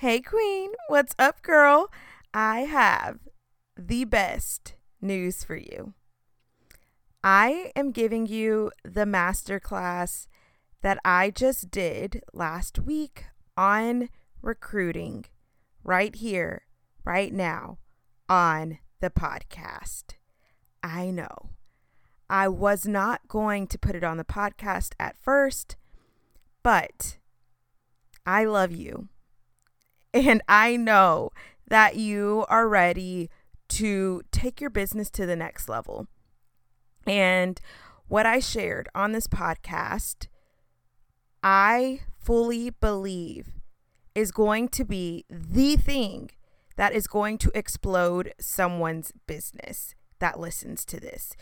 Hey, Queen, what's up, girl? I have the best news for you. I am giving you the masterclass that I just did last week on recruiting right here, right now on the podcast. I know. I was not going to put it on the podcast at first, but I love you. And I know that you are ready to take your business to the next level. And what I shared on this podcast, I fully believe is going to be the thing that is going to explode someone's business that listens to this.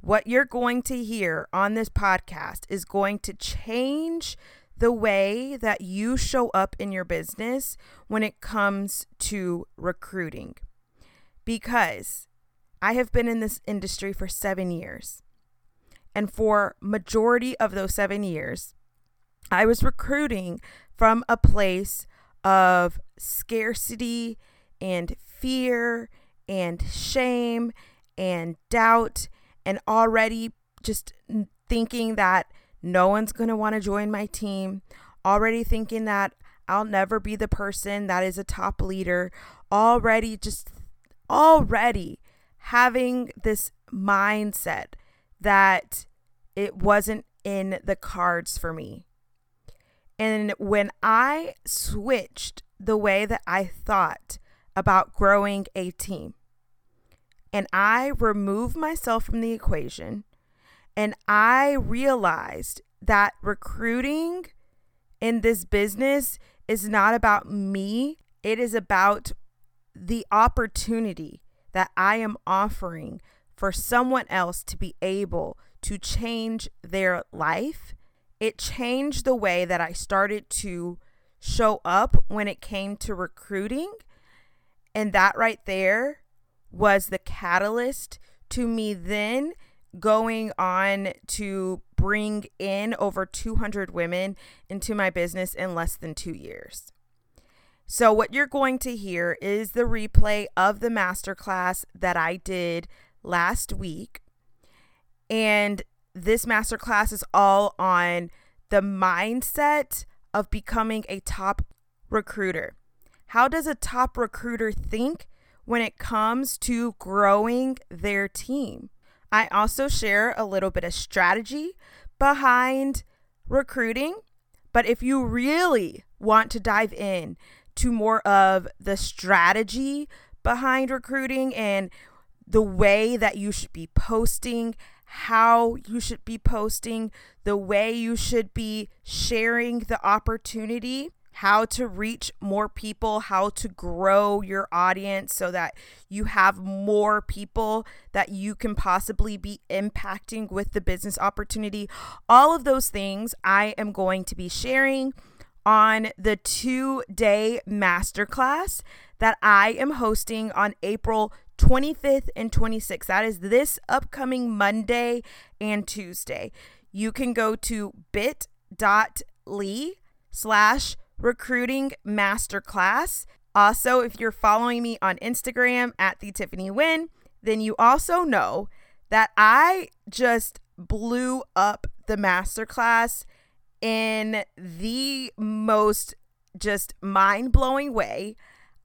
What you're going to hear on this podcast is going to change the way that you show up in your business when it comes to recruiting. Because I have been in this industry for 7 years. And for majority of those 7 years, I was recruiting from a place of scarcity and fear and shame and doubt and already just thinking that no one's going to want to join my team, already thinking that I'll never be the person that is a top leader, already just already having this mindset that it wasn't in the cards for me. And when I switched the way that I thought about growing a team, and I removed myself from the equation and I realized that recruiting in this business is not about me, it is about the opportunity that I am offering for someone else to be able to change their life. It changed the way that I started to show up when it came to recruiting. And that right there was the catalyst to me then going on to bring in over 200 women into my business in less than two years. So, what you're going to hear is the replay of the masterclass that I did last week. And this masterclass is all on the mindset of becoming a top recruiter. How does a top recruiter think when it comes to growing their team? I also share a little bit of strategy behind recruiting. But if you really want to dive in to more of the strategy behind recruiting and the way that you should be posting, how you should be posting, the way you should be sharing the opportunity, how to reach more people, how to grow your audience so that you have more people that you can possibly be impacting with the business opportunity. All of those things I am going to be sharing on the two day masterclass that I am hosting on April 25th and 26th. That is this upcoming Monday and Tuesday. You can go to bit.ly slash recruiting masterclass. Also, if you're following me on Instagram at the Tiffany Wynn, then you also know that I just blew up the masterclass in the most just mind blowing way.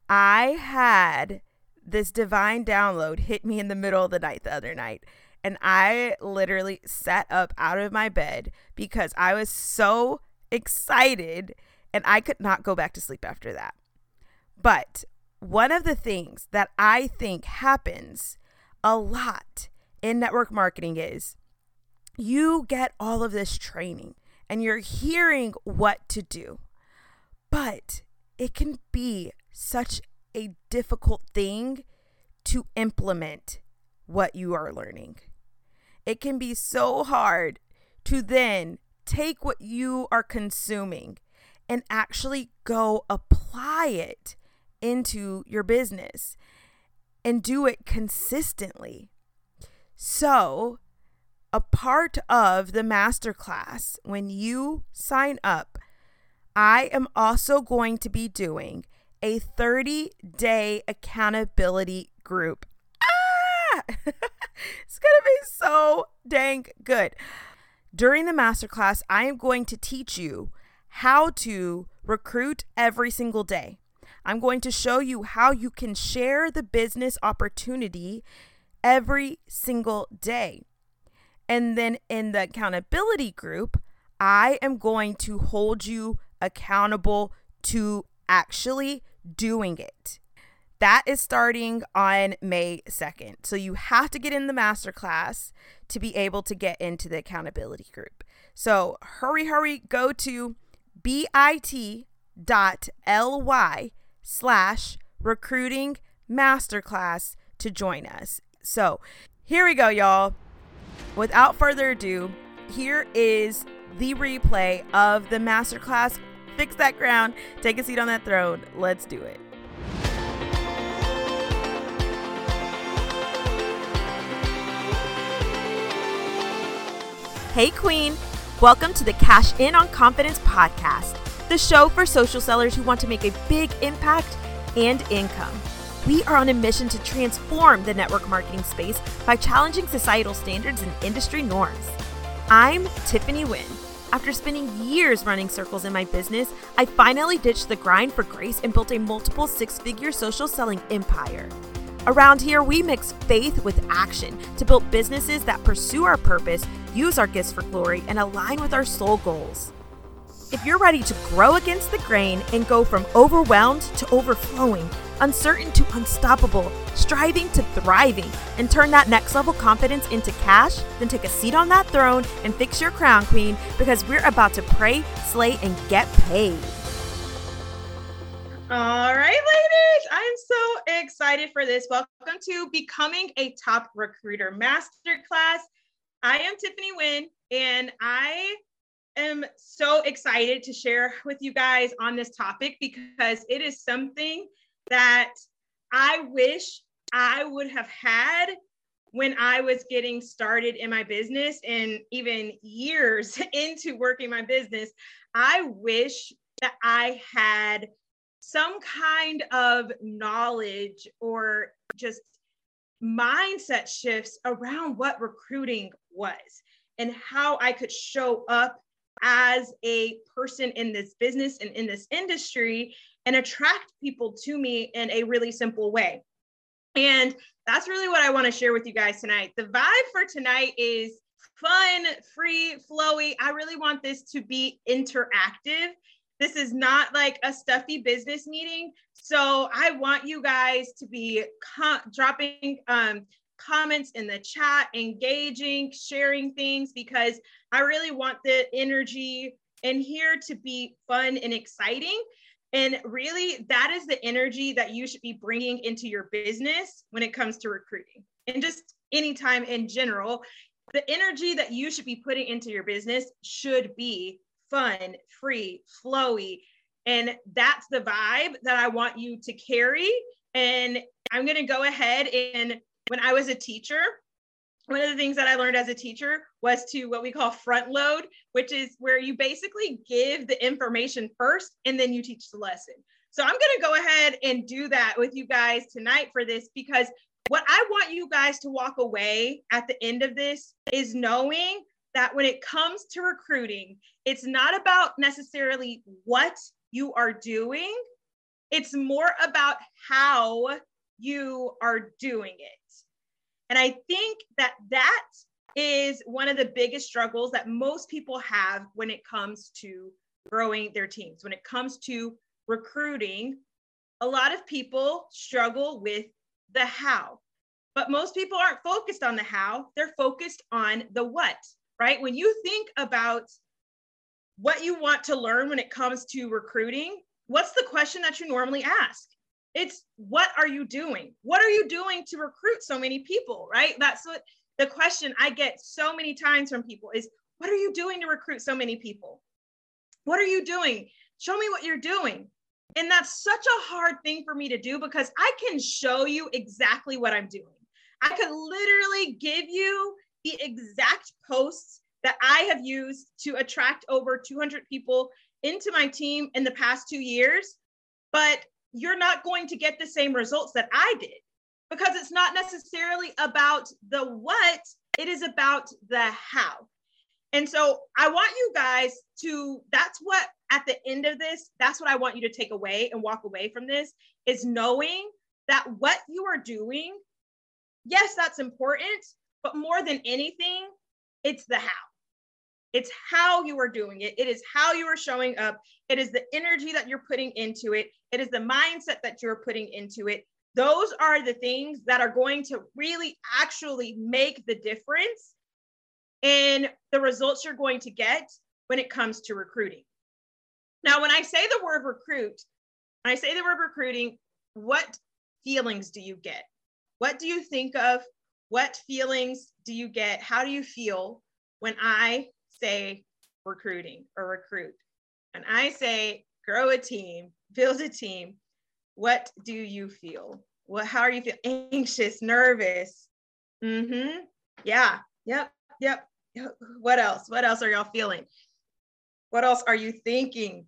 I had this divine download hit me in the middle of the night the other night. And I literally sat up out of my bed because I was so excited and I could not go back to sleep after that. But one of the things that I think happens a lot in network marketing is you get all of this training and you're hearing what to do, but it can be such a difficult thing to implement what you are learning. It can be so hard to then take what you are consuming and actually go apply it into your business and do it consistently. So, a part of the masterclass, when you sign up, I am also going to be doing a 30 day accountability group. Ah! it's going to be so dang good. During the masterclass, I am going to teach you how to recruit every single day. I'm going to show you how you can share the business opportunity every single day. And then in the accountability group, I am going to hold you accountable to actually doing it. That is starting on May 2nd. So you have to get in the masterclass to be able to get into the accountability group. So hurry, hurry, go to bit.ly slash recruiting masterclass to join us. So here we go, y'all. Without further ado, here is the replay of the masterclass. Fix that crown, take a seat on that throne. Let's do it. Hey, Queen. Welcome to the Cash In on Confidence podcast, the show for social sellers who want to make a big impact and income. We are on a mission to transform the network marketing space by challenging societal standards and industry norms. I'm Tiffany Wynn. After spending years running circles in my business, I finally ditched the grind for grace and built a multiple six figure social selling empire. Around here, we mix faith with action to build businesses that pursue our purpose, use our gifts for glory, and align with our soul goals. If you're ready to grow against the grain and go from overwhelmed to overflowing, uncertain to unstoppable, striving to thriving, and turn that next level confidence into cash, then take a seat on that throne and fix your crown, Queen, because we're about to pray, slay, and get paid. All right, ladies, I'm so excited for this. Welcome to Becoming a Top Recruiter Masterclass. I am Tiffany Wynn, and I am so excited to share with you guys on this topic because it is something that I wish I would have had when I was getting started in my business and even years into working my business. I wish that I had some kind of knowledge or just mindset shifts around what recruiting was and how I could show up as a person in this business and in this industry and attract people to me in a really simple way. And that's really what I want to share with you guys tonight. The vibe for tonight is fun, free, flowy. I really want this to be interactive. This is not like a stuffy business meeting. So I want you guys to be co- dropping um, comments in the chat, engaging, sharing things, because I really want the energy in here to be fun and exciting. And really, that is the energy that you should be bringing into your business when it comes to recruiting and just anytime in general. The energy that you should be putting into your business should be fun, free, flowy. And that's the vibe that I want you to carry. And I'm going to go ahead and when I was a teacher, one of the things that I learned as a teacher was to what we call front load, which is where you basically give the information first and then you teach the lesson. So I'm going to go ahead and do that with you guys tonight for this because what I want you guys to walk away at the end of this is knowing that when it comes to recruiting, it's not about necessarily what you are doing, it's more about how you are doing it. And I think that that is one of the biggest struggles that most people have when it comes to growing their teams. When it comes to recruiting, a lot of people struggle with the how. But most people aren't focused on the how, they're focused on the what, right? When you think about what you want to learn when it comes to recruiting, what's the question that you normally ask? It's what are you doing? What are you doing to recruit so many people, right? That's what the question I get so many times from people is what are you doing to recruit so many people? What are you doing? Show me what you're doing. And that's such a hard thing for me to do because I can show you exactly what I'm doing. I could literally give you the exact posts that I have used to attract over 200 people into my team in the past two years. But you're not going to get the same results that I did because it's not necessarily about the what, it is about the how. And so I want you guys to, that's what at the end of this, that's what I want you to take away and walk away from this is knowing that what you are doing, yes, that's important, but more than anything, it's the how. It's how you are doing it. It is how you are showing up. It is the energy that you're putting into it. It is the mindset that you're putting into it. Those are the things that are going to really actually make the difference in the results you're going to get when it comes to recruiting. Now, when I say the word recruit, I say the word recruiting, what feelings do you get? What do you think of? What feelings do you get? How do you feel when I say recruiting or recruit? And I say grow a team, build a team. What do you feel? What how are you feel? Anxious, nervous. Mm-hmm. Yeah. Yep. Yep. Yep. What else? What else are y'all feeling? What else are you thinking?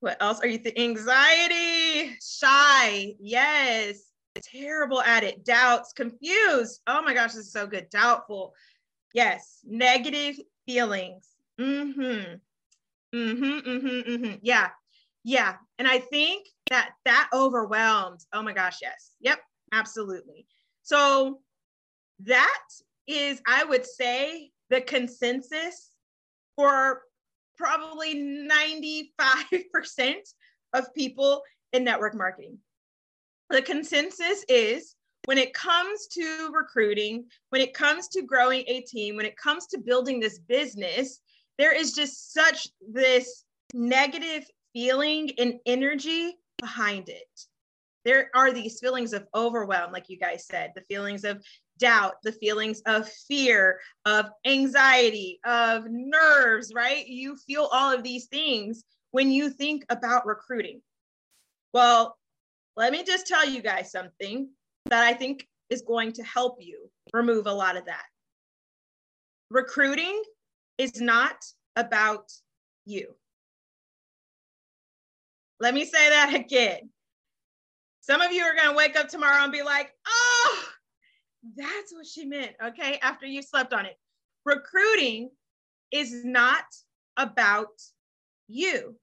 What else are you thinking? Anxiety, shy, yes, terrible at it, doubts, confused. Oh my gosh, this is so good. Doubtful, yes, negative feelings. Mm-hmm. Mm-hmm. Mm-hmm. Mm-hmm. Yeah. Yeah. And I think that that overwhelmed. Oh my gosh, yes. Yep, absolutely. So that is, I would say, the consensus for probably 95% of people in network marketing. The consensus is when it comes to recruiting, when it comes to growing a team, when it comes to building this business, there is just such this negative feeling and energy behind it. There are these feelings of overwhelm, like you guys said, the feelings of doubt, the feelings of fear, of anxiety, of nerves, right? You feel all of these things when you think about recruiting. Well, let me just tell you guys something that I think is going to help you remove a lot of that. Recruiting is not about you. Let me say that again. Some of you are going to wake up tomorrow and be like, oh, that's what she meant. Okay. After you slept on it. Recruiting is not about you.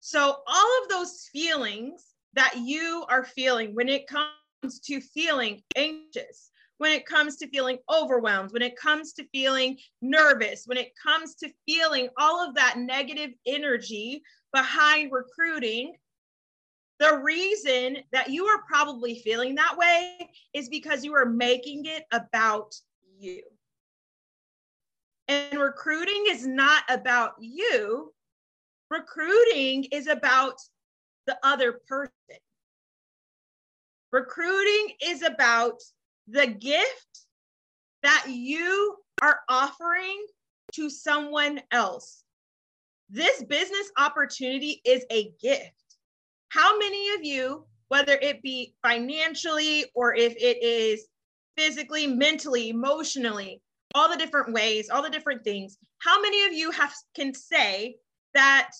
So, all of those feelings that you are feeling when it comes to feeling anxious, when it comes to feeling overwhelmed, when it comes to feeling nervous, when it comes to feeling all of that negative energy behind recruiting, the reason that you are probably feeling that way is because you are making it about you. And recruiting is not about you. Recruiting is about the other person. Recruiting is about the gift that you are offering to someone else. This business opportunity is a gift. How many of you, whether it be financially or if it is physically, mentally, emotionally, all the different ways, all the different things, how many of you have can say that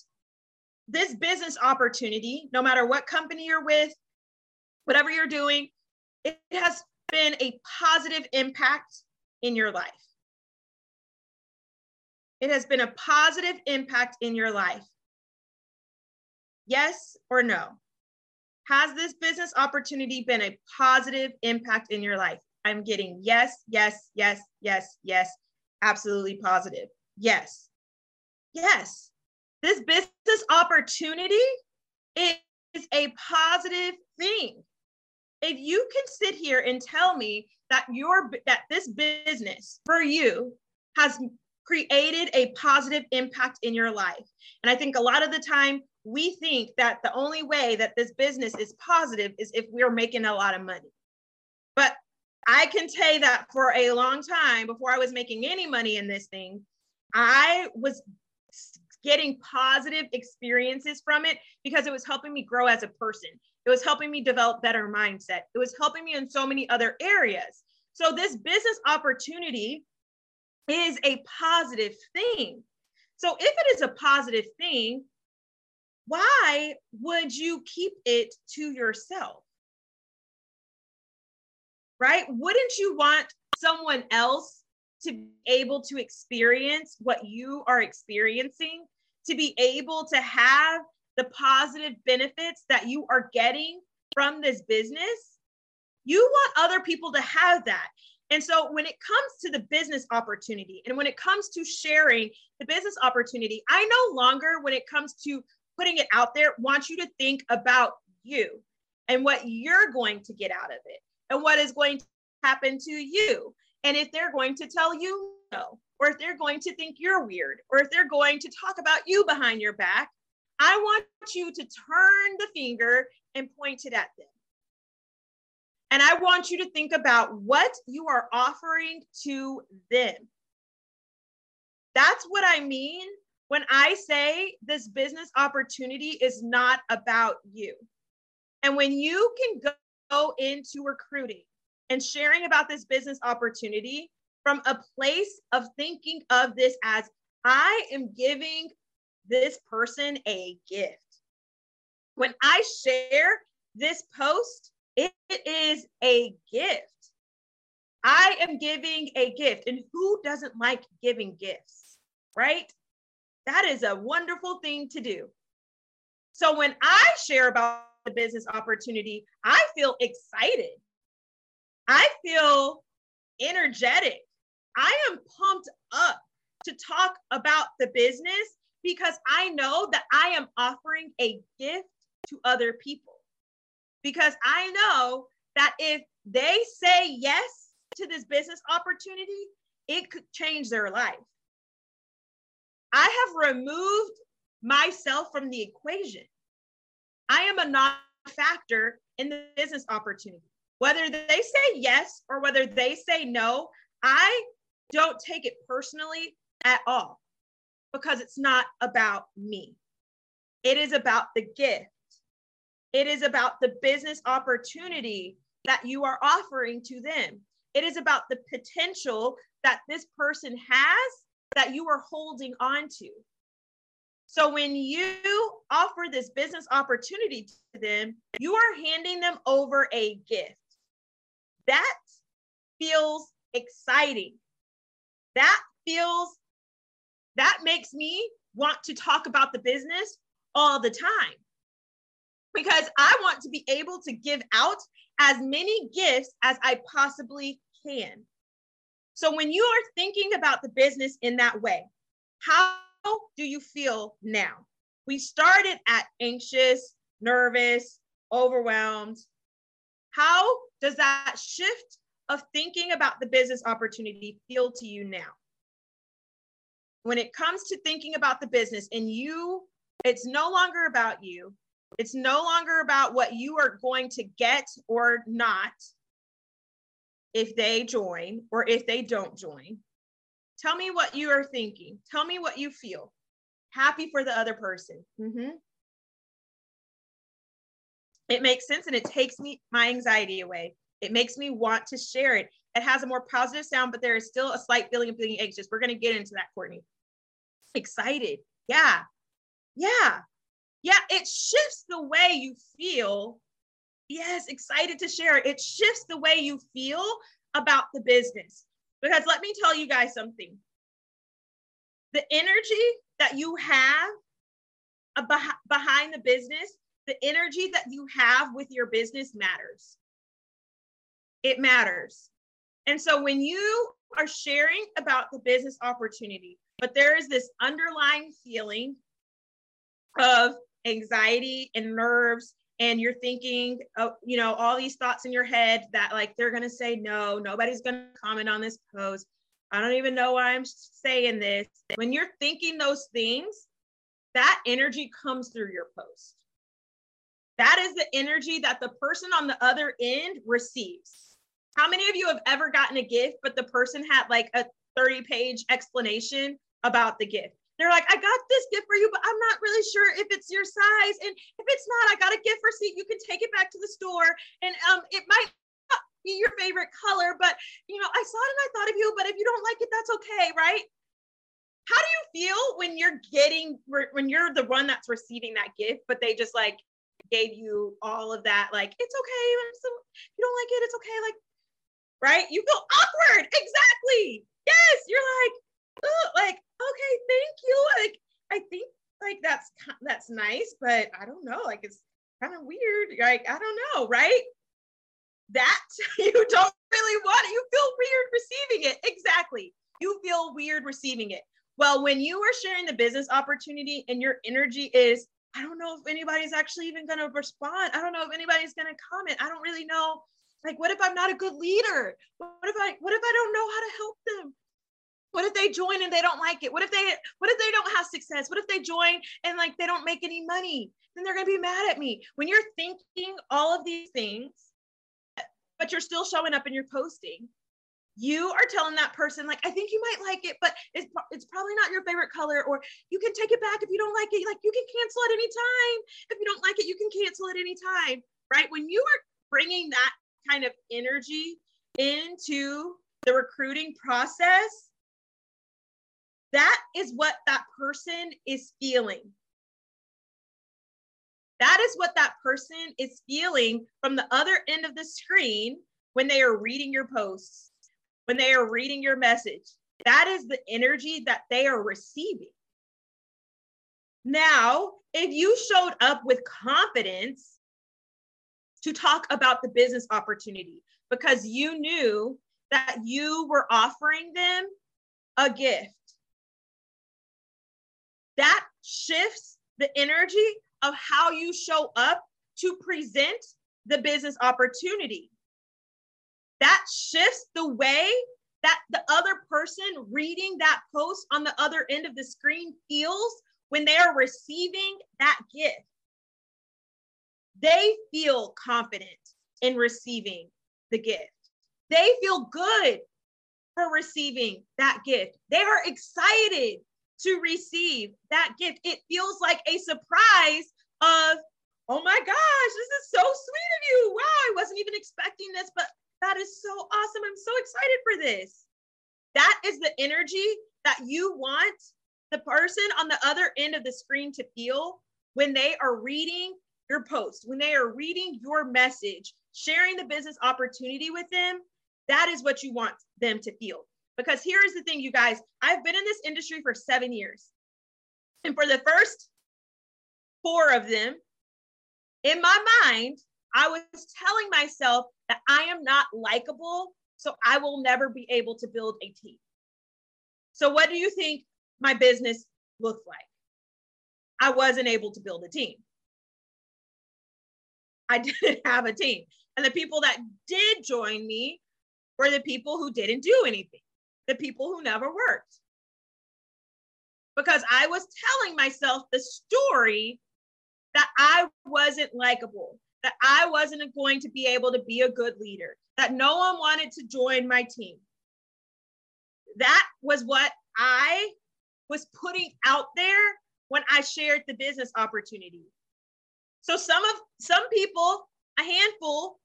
this business opportunity, no matter what company you're with, whatever you're doing, it has been a positive impact in your life. It has been a positive impact in your life. Yes or no? Has this business opportunity been a positive impact in your life? I'm getting yes, yes, yes, yes, yes, absolutely positive. Yes. Yes. This business opportunity is a positive thing. If you can sit here and tell me that your that this business for you has created a positive impact in your life. And I think a lot of the time we think that the only way that this business is positive is if we're making a lot of money. But I can tell you that for a long time, before I was making any money in this thing, I was getting positive experiences from it because it was helping me grow as a person. It was helping me develop better mindset. It was helping me in so many other areas. So this business opportunity is a positive thing. So if it is a positive thing, why would you keep it to yourself? Right? Wouldn't you want someone else to be able to experience what you are experiencing, to be able to have the positive benefits that you are getting from this business? You want other people to have that. And so when it comes to the business opportunity and when it comes to sharing the business opportunity, I no longer, when it comes to putting it out there, want you to think about you and what you're going to get out of it and what is going to happen to you. And if they're going to tell you no, or if they're going to think you're weird, or if they're going to talk about you behind your back, I want you to turn the finger and point it at them. And I want you to think about what you are offering to them. That's what I mean when I say this business opportunity is not about you. And when you can go into recruiting and sharing about this business opportunity from a place of thinking of this as I am giving this person a gift. When I share this post, it is a gift. I am giving a gift. And who doesn't like giving gifts, right? That is a wonderful thing to do. So when I share about the business opportunity, I feel excited. I feel energetic. I am pumped up to talk about the business because I know that I am offering a gift to other people because I know that if they say yes to this business opportunity, it could change their life. I have removed myself from the equation. I am a non factor in the business opportunity. Whether they say yes or whether they say no, I don't take it personally at all because it's not about me. It is about the gift it is about the business opportunity that you are offering to them. It is about the potential that this person has that you are holding on to. So when you offer this business opportunity to them, you are handing them over a gift. That feels exciting. That feels, that makes me want to talk about the business all the time because I want to be able to give out as many gifts as I possibly can. So when you are thinking about the business in that way, how do you feel now? We started at anxious, nervous, overwhelmed. How does that shift of thinking about the business opportunity feel to you now? When it comes to thinking about the business and you, it's no longer about you, it's no longer about what you are going to get or not if they join or if they don't join. Tell me what you are thinking. Tell me what you feel. Happy for the other person. Mm-hmm. It makes sense and it takes me my anxiety away. It makes me want to share it. It has a more positive sound, but there is still a slight feeling of being anxious. We're going to get into that, Courtney. Excited. Yeah. Yeah yeah, it shifts the way you feel. Yes, excited to share. It shifts the way you feel about the business. Because let me tell you guys something the energy that you have uh, behind the business, the energy that you have with your business matters. It matters. And so when you are sharing about the business opportunity, but there is this underlying feeling of anxiety and nerves and you're thinking oh, you know all these thoughts in your head that like they're going to say no nobody's going to comment on this post i don't even know why i'm saying this when you're thinking those things that energy comes through your post that is the energy that the person on the other end receives how many of you have ever gotten a gift but the person had like a 30 page explanation about the gift they're like, I got this gift for you, but I'm not really sure if it's your size. And if it's not, I got a gift receipt. You can take it back to the store. And um, it might not be your favorite color, but you know, I saw it and I thought of you, but if you don't like it, that's okay, right? how do you feel when you're getting when you're the one that's receiving that gift, but they just like gave you all of that, like it's okay. So you don't like it, it's okay. Like, right? You feel awkward. Exactly. Yes, you're like, oh, like, okay, thank you. Like, I think like that's that's nice, but I don't know. Like it's kind of weird. Like, I don't know, right? That you don't really want it. You feel weird receiving it. Exactly. You feel weird receiving it. Well, when you are sharing the business opportunity and your energy is, I don't know if anybody's actually even going to respond. I don't know if anybody's going to comment. I don't really know. Like, what if I'm not a good leader? What if I, what if I don't know how to help them? What if they join and they don't like it? What if they, what if they don't have success? What if they join and like they don't make any money? Then they're going to be mad at me. When you're thinking all of these things, but you're still showing up and you're posting, you are telling that person like i think you might like it but it's, it's probably not your favorite color or you can take it back if you don't like it like you can cancel at any time. If you don't like it you can cancel at any time right? When you are bringing that kind of energy into the recruiting process that is what that person is feeling. That is what that person is feeling from the other end of the screen when they are reading your posts when they are reading your message. That is the energy that they are receiving. Now, if you showed up with confidence to talk about the business opportunity because you knew that you were offering them a gift, that shifts the energy of how you show up to present the business opportunity that shifts the way that the other person reading that post on the other end of the screen feels when they are receiving that gift. They feel confident in receiving the gift. They feel good for receiving that gift. They are excited to receive that gift. It feels like a surprise of, oh my gosh, this is so sweet of you. Wow, I wasn't even expecting this, but that is so awesome. I'm so excited for this. That is the energy that you want the person on the other end of the screen to feel when they are reading your post, when they are reading your message, sharing the business opportunity with them. That is what you want them to feel. Because here is the thing, you guys, I've been in this industry for seven years. And for the first four of them, in my mind, I was telling myself that I am not likable, so I will never be able to build a team. So, what do you think my business looked like? I wasn't able to build a team. I didn't have a team. And the people that did join me were the people who didn't do anything, the people who never worked. Because I was telling myself the story that I wasn't likable, that I wasn't going to be able to be a good leader, that no one wanted to join my team. That was what I was putting out there when I shared the business opportunity. So some of some people, a handful,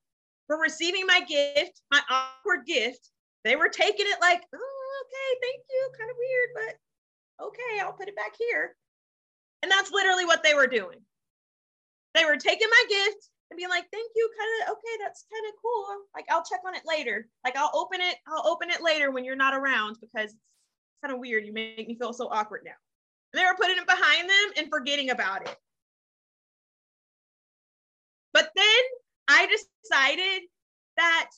were receiving my gift, my awkward gift. They were taking it like, oh, okay, thank you, kind of weird, but okay, I'll put it back here. And that's literally what they were doing. They were taking my gift and being like, thank you, kind of okay, that's kind of cool. Like I'll check on it later. Like I'll open it, I'll open it later when you're not around because it's kind of weird. You make me feel so awkward now. And they were putting it behind them and forgetting about it. But then I decided that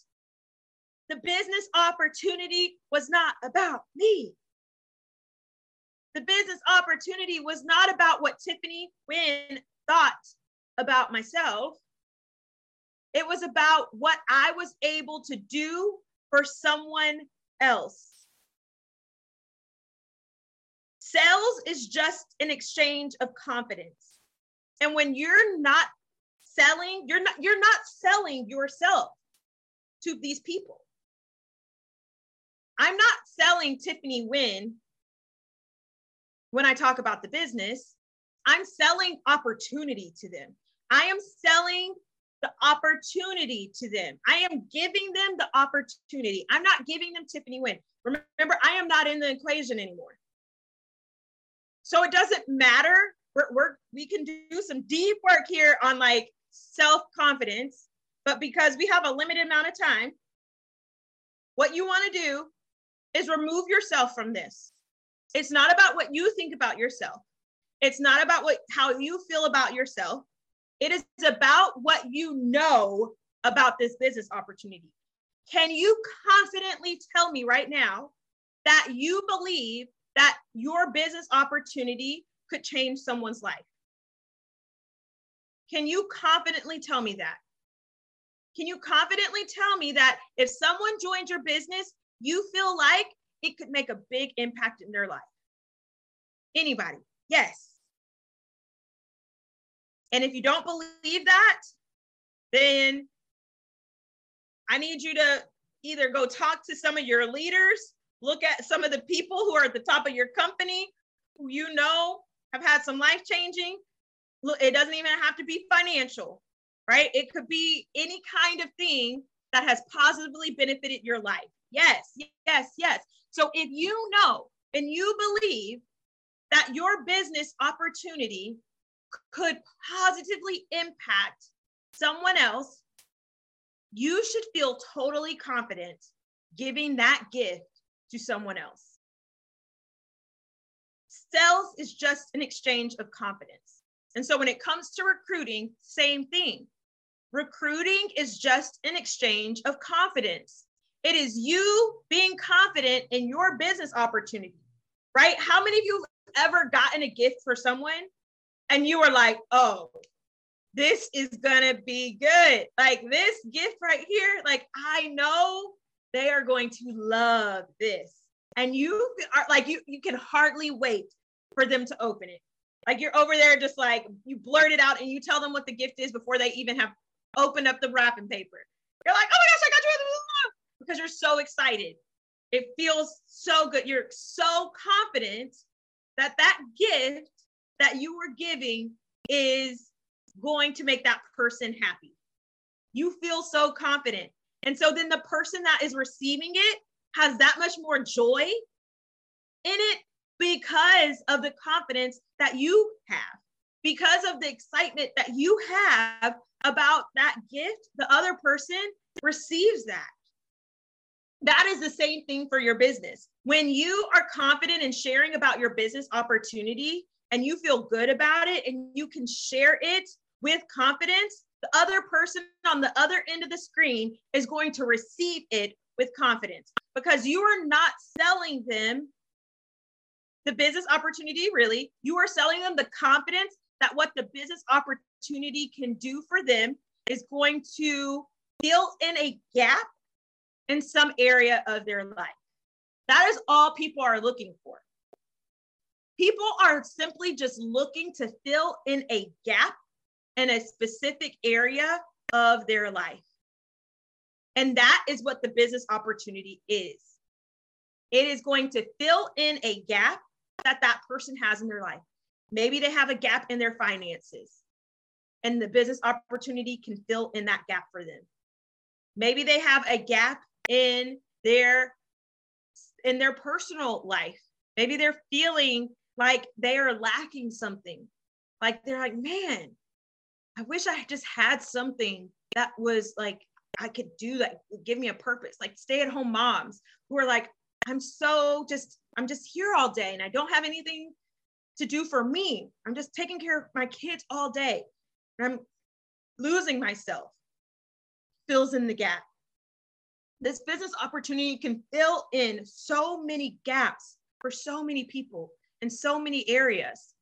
the business opportunity was not about me. The business opportunity was not about what Tiffany Wynn thought about myself. It was about what I was able to do for someone else. Sales is just an exchange of confidence. And when you're not selling, you're not you're not selling yourself to these people. I'm not selling Tiffany Wynn when I talk about the business. I'm selling opportunity to them. I am selling the opportunity to them. I am giving them the opportunity. I'm not giving them Tiffany Wynn. Remember, I am not in the equation anymore. So it doesn't matter. We're, we're we can do some deep work here on like self confidence, but because we have a limited amount of time, what you want to do is remove yourself from this. It's not about what you think about yourself. It's not about what how you feel about yourself. It is about what you know about this business opportunity. Can you confidently tell me right now that you believe that your business opportunity could change someone's life? Can you confidently tell me that? Can you confidently tell me that if someone joins your business, you feel like it could make a big impact in their life? Anybody? Yes. And if you don't believe that, then I need you to either go talk to some of your leaders, look at some of the people who are at the top of your company who you know have had some life changing. It doesn't even have to be financial, right? It could be any kind of thing that has positively benefited your life. Yes, yes, yes. So if you know and you believe that your business opportunity could positively impact someone else, you should feel totally confident giving that gift to someone else. Sales is just an exchange of confidence. And so when it comes to recruiting, same thing. Recruiting is just an exchange of confidence. It is you being confident in your business opportunity, right? How many of you have ever gotten a gift for someone and you were like, oh, this is gonna be good. Like this gift right here, like I know they are going to love this. And you are like, you, you can hardly wait for them to open it. Like you're over there, just like you blurt it out and you tell them what the gift is before they even have opened up the wrapping paper. You're like, oh my gosh, I got you because you're so excited. It feels so good. You're so confident that that gift that you are giving is going to make that person happy. You feel so confident. And so then the person that is receiving it has that much more joy in it because of the confidence that you have, because of the excitement that you have about that gift, the other person receives that. That is the same thing for your business. When you are confident in sharing about your business opportunity and you feel good about it and you can share it with confidence, the other person on the other end of the screen is going to receive it with confidence because you are not selling them the business opportunity, really. You are selling them the confidence that what the business opportunity can do for them is going to fill in a gap in some area of their life. That is all people are looking for. People are simply just looking to fill in a gap in a specific area of their life. And that is what the business opportunity is. It is going to fill in a gap that that person has in their life. Maybe they have a gap in their finances, and the business opportunity can fill in that gap for them. Maybe they have a gap in their in their personal life. Maybe they're feeling like they are lacking something. Like they're like, man, I wish I just had something that was like I could do that, give me a purpose. Like stay at home moms who are like, I'm so just, I'm just here all day and I don't have anything to do for me. I'm just taking care of my kids all day. And I'm losing myself. Fills in the gap. This business opportunity can fill in so many gaps for so many people in so many areas.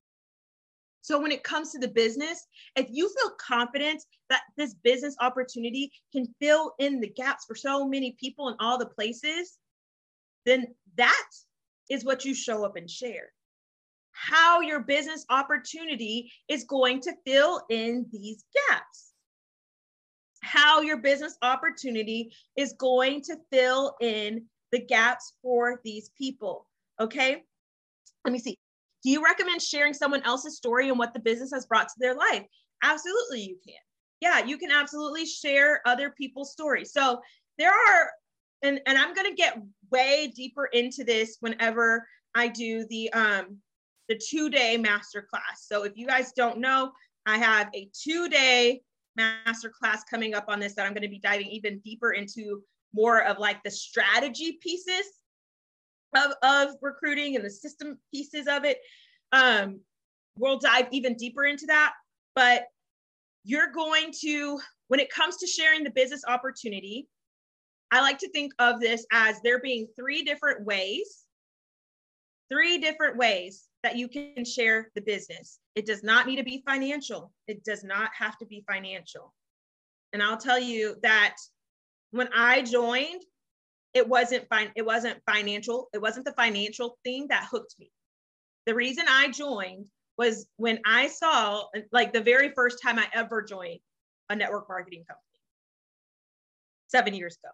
So when it comes to the business, if you feel confident that this business opportunity can fill in the gaps for so many people in all the places, then that is what you show up and share. How your business opportunity is going to fill in these gaps. How your business opportunity is going to fill in the gaps for these people. Okay. Let me see. Do you recommend sharing someone else's story and what the business has brought to their life? Absolutely, you can. Yeah, you can absolutely share other people's stories. So there are, and, and I'm going to get way deeper into this whenever I do the um, the two day masterclass. So if you guys don't know, I have a two day masterclass coming up on this that I'm going to be diving even deeper into more of like the strategy pieces of, of recruiting and the system pieces of it. Um, we'll dive even deeper into that. But you're going to, when it comes to sharing the business opportunity, I like to think of this as there being three different ways, three different ways that you can share the business. It does not need to be financial. It does not have to be financial. And I'll tell you that when I joined, it wasn't fine. It wasn't financial. It wasn't the financial thing that hooked me. The reason I joined was when I saw like the very first time I ever joined a network marketing company seven years ago.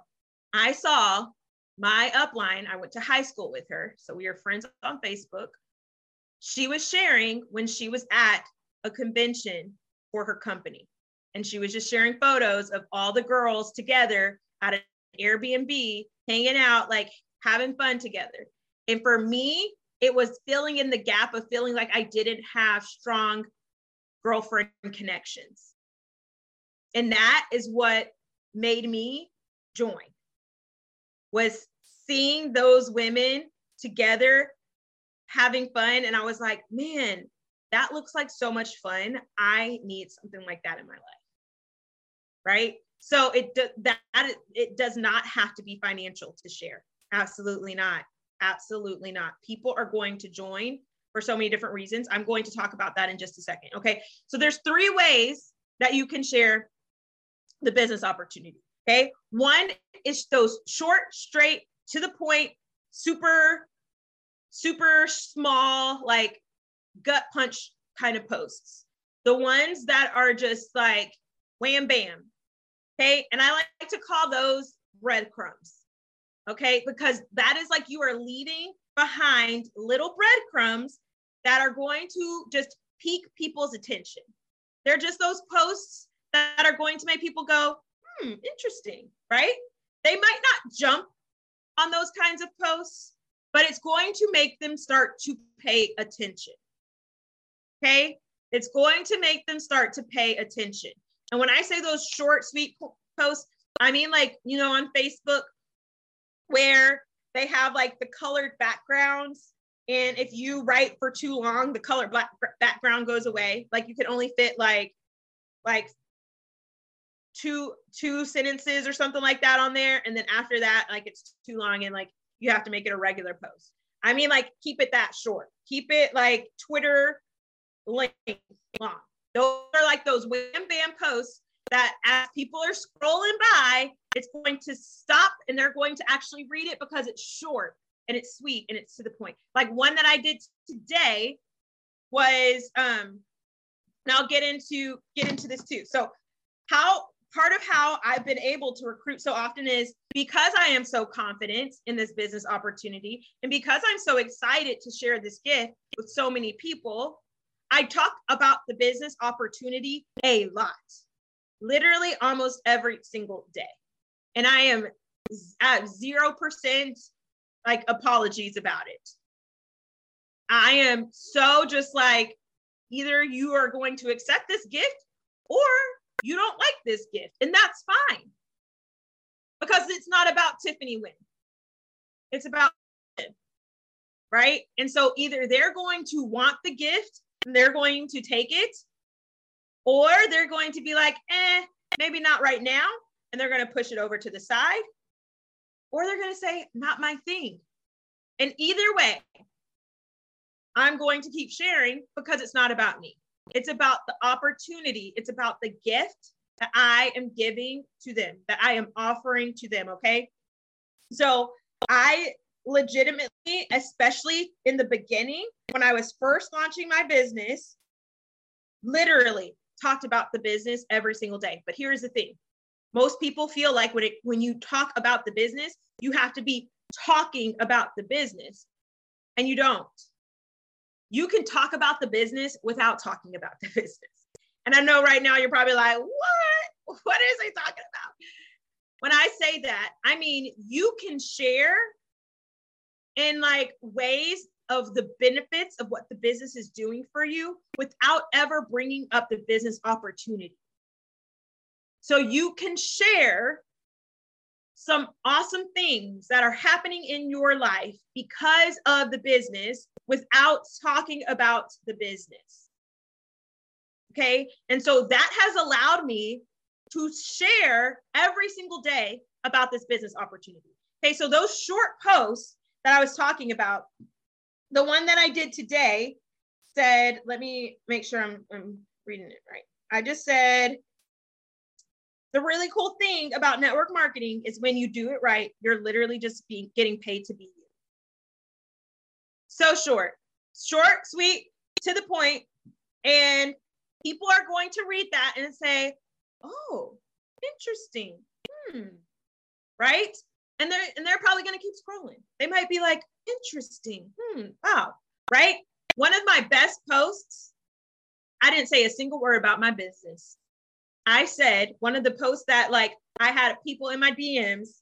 I saw my upline, I went to high school with her. So we are friends on Facebook. She was sharing when she was at a convention for her company. And she was just sharing photos of all the girls together at an Airbnb, hanging out, like having fun together. And for me, it was filling in the gap of feeling like I didn't have strong girlfriend connections. And that is what made me join was seeing those women together having fun and I was like, man, that looks like so much fun. I need something like that in my life. Right? So it that it does not have to be financial to share. Absolutely not. Absolutely not. People are going to join for so many different reasons. I'm going to talk about that in just a second. Okay. So there's three ways that you can share the business opportunity. Okay. One is those short, straight, to the point, super, super small, like gut punch kind of posts. The ones that are just like wham bam. Okay. And I like to call those breadcrumbs okay? Because that is like you are leaving behind little breadcrumbs that are going to just pique people's attention. They're just those posts that are going to make people go, hmm, interesting, right? They might not jump on those kinds of posts, but it's going to make them start to pay attention. Okay? It's going to make them start to pay attention. And when I say those short, sweet posts, I mean like, you know, on Facebook, where they have like the colored backgrounds. And if you write for too long, the color black background goes away. Like you can only fit like like two two sentences or something like that on there. And then after that, like it's too long and like you have to make it a regular post. I mean, like keep it that short. Keep it like Twitter length long. Those are like those wham bam posts that as people are scrolling by, it's going to stop and they're going to actually read it because it's short and it's sweet and it's to the point. Like one that I did today was um now I'll get into get into this too. So how part of how I've been able to recruit so often is because I am so confident in this business opportunity and because I'm so excited to share this gift with so many people, I talk about the business opportunity a lot literally almost every single day. And I am at 0% like apologies about it. I am so just like either you are going to accept this gift or you don't like this gift, and that's fine. Because it's not about Tiffany Wynn. It's about right? And so either they're going to want the gift and they're going to take it, or they're going to be like, eh, maybe not right now. And they're going to push it over to the side. Or they're going to say, not my thing. And either way, I'm going to keep sharing because it's not about me. It's about the opportunity, it's about the gift that I am giving to them, that I am offering to them. Okay. So I legitimately, especially in the beginning, when I was first launching my business, literally talked about the business every single day. But here's the thing most people feel like when it when you talk about the business, you have to be talking about the business, and you don't. You can talk about the business without talking about the business. And I know right now you're probably like, what? What is he talking about? When I say that, I mean you can share in like ways of the benefits of what the business is doing for you without ever bringing up the business opportunity. So you can share some awesome things that are happening in your life because of the business without talking about the business. Okay. And so that has allowed me to share every single day about this business opportunity. Okay. So those short posts that I was talking about, the one that I did today said, let me make sure I'm, I'm reading it right. I just said, the really cool thing about network marketing is when you do it right, you're literally just being getting paid to be you. So short, short, sweet, to the point, and people are going to read that and say, "Oh, interesting." Hmm. Right? And they're and they're probably going to keep scrolling. They might be like, "Interesting." Hmm. Wow. Right? One of my best posts, I didn't say a single word about my business. I said one of the posts that like I had people in my DMs.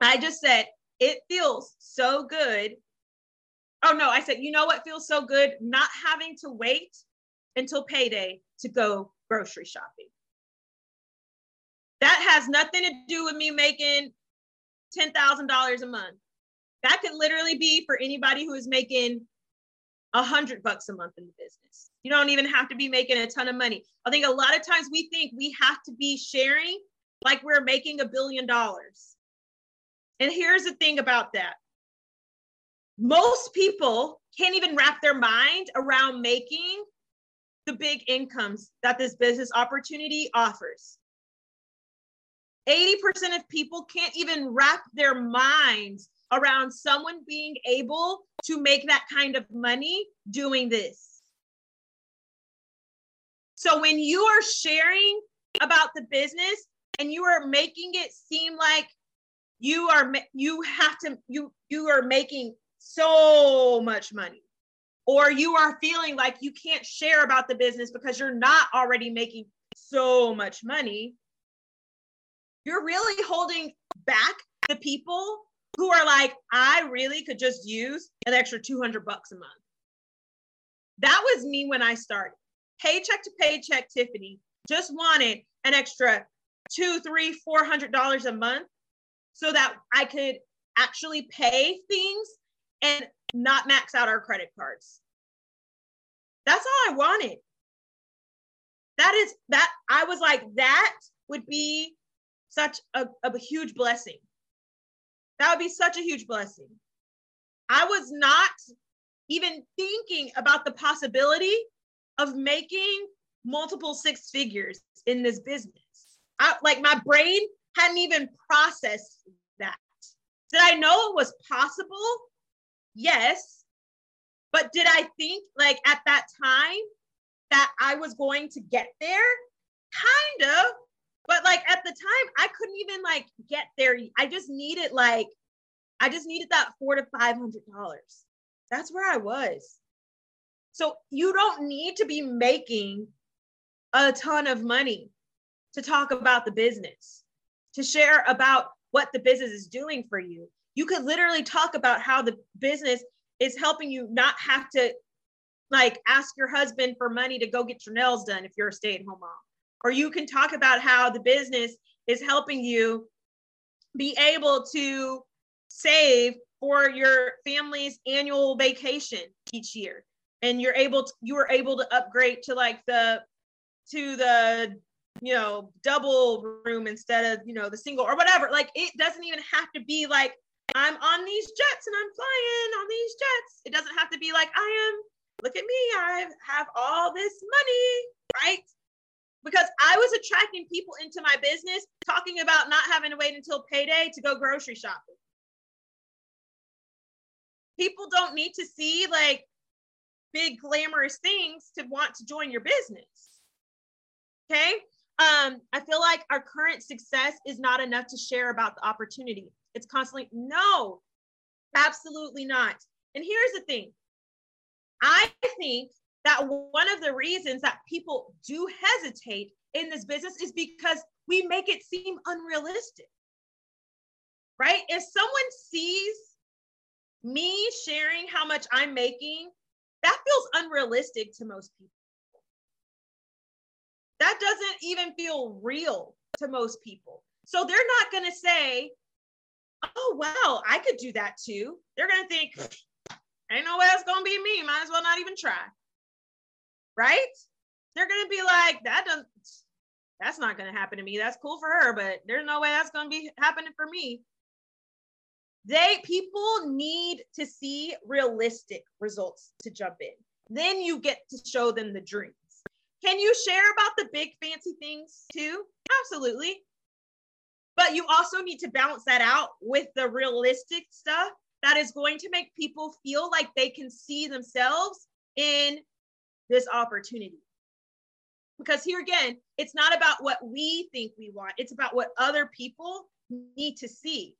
I just said, "It feels so good Oh no, I said, you know what feels so good? Not having to wait until payday to go grocery shopping. That has nothing to do with me making $10,000 a month. That could literally be for anybody who is making a hundred bucks a month in the business. You don't even have to be making a ton of money. I think a lot of times we think we have to be sharing like we're making a billion dollars. And here's the thing about that most people can't even wrap their mind around making the big incomes that this business opportunity offers. 80% of people can't even wrap their minds around someone being able to make that kind of money doing this. So when you are sharing about the business and you are making it seem like you are you have to you you are making so much money or you are feeling like you can't share about the business because you're not already making so much money, you're really holding back the people who are like, I really could just use an extra 200 bucks a month. That was me when I started. Paycheck to paycheck, Tiffany just wanted an extra two, three, four hundred dollars a month so that I could actually pay things and not max out our credit cards. That's all I wanted. That is that I was like, that would be such a, a huge blessing. That would be such a huge blessing. I was not even thinking about the possibility of making multiple six figures in this business. I, like my brain hadn't even processed that. Did I know it was possible? yes. But did I think like at that time that I was going to get there? Kind of. But like at the time, I couldn't even like get there. I just needed like, I just needed that four to five hundred dollars. That's where I was. So you don't need to be making a ton of money to talk about the business, to share about what the business is doing for you you could literally talk about how the business is helping you not have to like ask your husband for money to go get your nails done if you're a stay-at-home mom or you can talk about how the business is helping you be able to save for your family's annual vacation each year and you're able to you were able to upgrade to like the to the you know double room instead of you know the single or whatever like it doesn't even have to be like I'm on these jets and I'm flying on these jets. It doesn't have to be like I am. Look at me. I have all this money, right? Because I was attracting people into my business talking about not having to wait until payday to go grocery shopping. People don't need to see like big glamorous things to want to join your business. Okay? Um, I feel like our current success is not enough to share about the opportunity. It's constantly, no, absolutely not. And here's the thing I think that one of the reasons that people do hesitate in this business is because we make it seem unrealistic. Right? If someone sees me sharing how much I'm making, that feels unrealistic to most people. That doesn't even feel real to most people. So they're not going to say, oh, wow, I could do that too. They're going to think, ain't no way that's going to be me. Might as well not even try. Right? They're to be like, that doesn't, that's not to happen to me. That's cool for her, but there's no way that's to be happening for me. They people need to see realistic results to jump in. Then you get to show them the dreams. Can you share about the big fancy things too? Absolutely. But you also need to balance that out with the realistic stuff that is going to make people feel like they can see themselves in this opportunity. Because here again, it's not about what we think we want, it's about what other people need to see,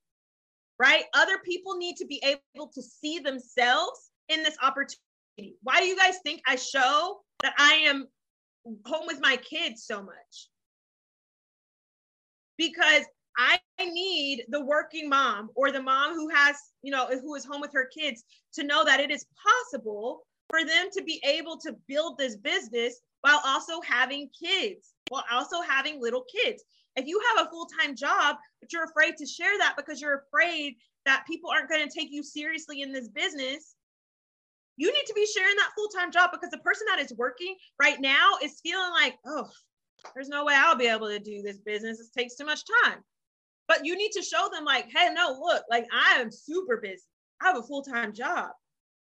right? Other people need to be able to see themselves in this opportunity. Why do you guys think I show that I am home with my kids so much? Because I need the working mom or the mom who has, you know, who is home with her kids to know that it is possible for them to be able to build this business while also having kids, while also having little kids. If you have a full time job, but you're afraid to share that because you're afraid that people aren't going to take you seriously in this business, you need to be sharing that full time job because the person that is working right now is feeling like, oh, there's no way I'll be able to do this business. It takes too much time. But you need to show them, like, hey, no, look, like I am super busy. I have a full time job,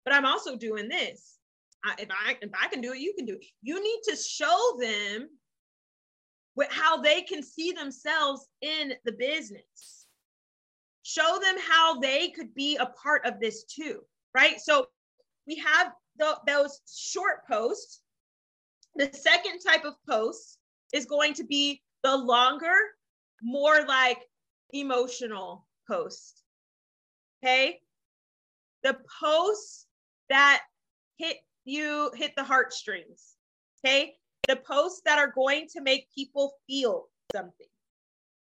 but I'm also doing this. I, if I if I can do it, you can do it. You need to show them what, how they can see themselves in the business. Show them how they could be a part of this too, right? So we have the, those short posts. The second type of post is going to be the longer, more like emotional post. Okay. The posts that hit you hit the heartstrings. Okay. The posts that are going to make people feel something.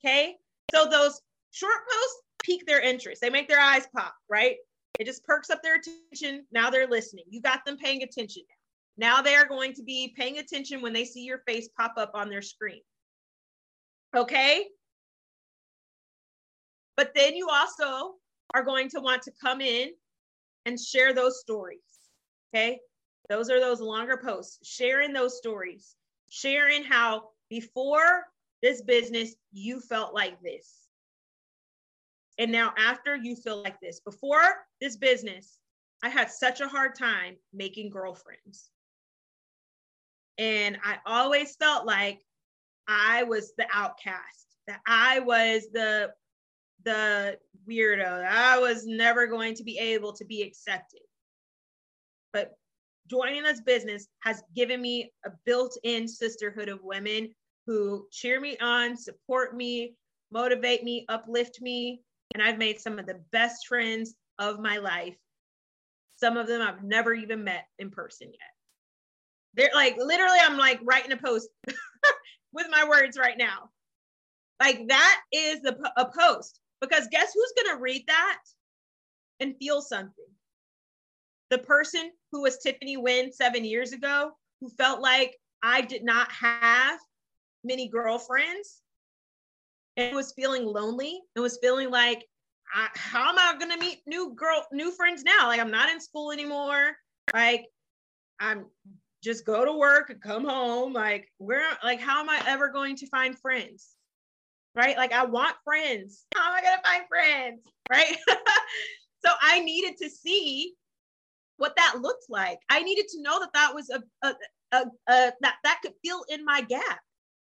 Okay. So those short posts pique their interest. They make their eyes pop, right? It just perks up their attention. Now they're listening. You got them paying attention now. Now they are going to be paying attention when they see your face pop up on their screen. Okay. But then you also are going to want to come in and share those stories. Okay. Those are those longer posts, sharing those stories, sharing how before this business, you felt like this. And now after you feel like this. Before this business, I had such a hard time making girlfriends. And I always felt like I was the outcast, that I was the the weirdo. I was never going to be able to be accepted. But joining this business has given me a built-in sisterhood of women who cheer me on, support me, motivate me, uplift me, and I've made some of the best friends of my life. Some of them I've never even met in person yet. They're like literally I'm like writing a post with my words right now. Like that is the a post because guess who's going to read that and feel something? the person who was Tiffany Wynn seven years ago, who felt like I did not have many girlfriends and was feeling lonely and was feeling like, I, how am I going to meet new girl, new friends now? Like I'm not in school anymore. Like I'm just go to work and come home. Like where, like how am I ever going to find friends? Right? Like I want friends. How am I going to find friends? Right? so I needed to see what that looked like. I needed to know that that was a, a, a, a that that could fill in my gap.